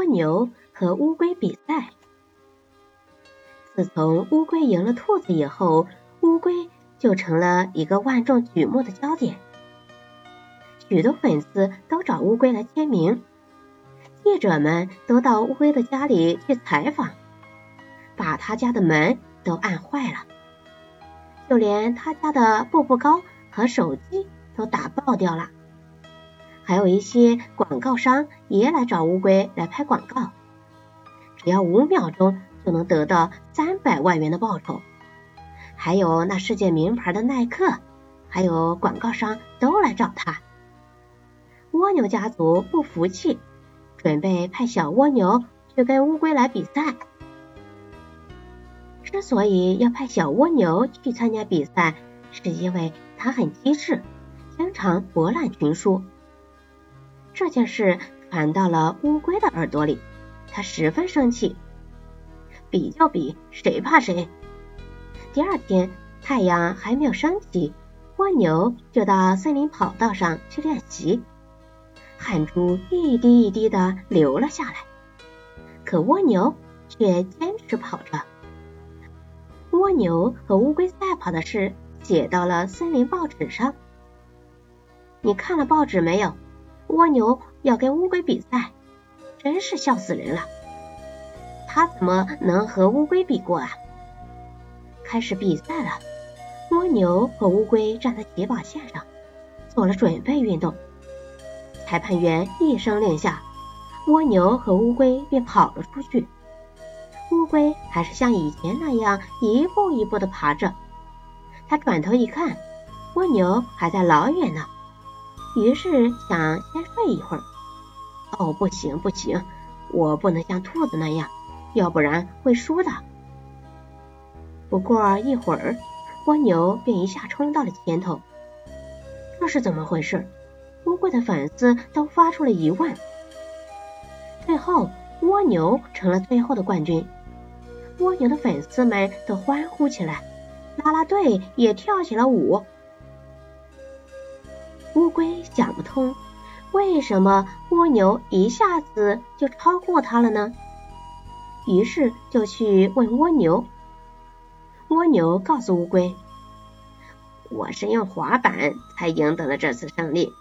蜗牛和乌龟比赛。自从乌龟赢了兔子以后，乌龟就成了一个万众瞩目的焦点。许多粉丝都找乌龟来签名，记者们都到乌龟的家里去采访，把他家的门都按坏了，就连他家的步步高和手机都打爆掉了。还有一些广告商也来找乌龟来拍广告，只要五秒钟就能得到三百万元的报酬。还有那世界名牌的耐克，还有广告商都来找他。蜗牛家族不服气，准备派小蜗牛去跟乌龟来比赛。之所以要派小蜗牛去参加比赛，是因为它很机智，经常博览群书。这件事传到了乌龟的耳朵里，它十分生气。比就比，谁怕谁？第二天，太阳还没有升起，蜗牛就到森林跑道上去练习，汗珠一滴一滴的流了下来。可蜗牛却坚持跑着。蜗牛和乌龟赛跑的事写到了森林报纸上。你看了报纸没有？蜗牛要跟乌龟比赛，真是笑死人了。他怎么能和乌龟比过啊？开始比赛了，蜗牛和乌龟站在起跑线上，做了准备运动。裁判员一声令下，蜗牛和乌龟便跑了出去。乌龟还是像以前那样一步一步的爬着。他转头一看，蜗牛还在老远呢。于是想先睡一会儿。哦，不行不行，我不能像兔子那样，要不然会输的。不过一会儿，蜗牛便一下冲到了前头。这是怎么回事？乌龟的粉丝都发出了疑问。最后，蜗牛成了最后的冠军。蜗牛的粉丝们都欢呼起来，啦啦队也跳起了舞。乌龟想不通，为什么蜗牛一下子就超过它了呢？于是就去问蜗牛。蜗牛告诉乌龟：“我是用滑板才赢得了这次胜利。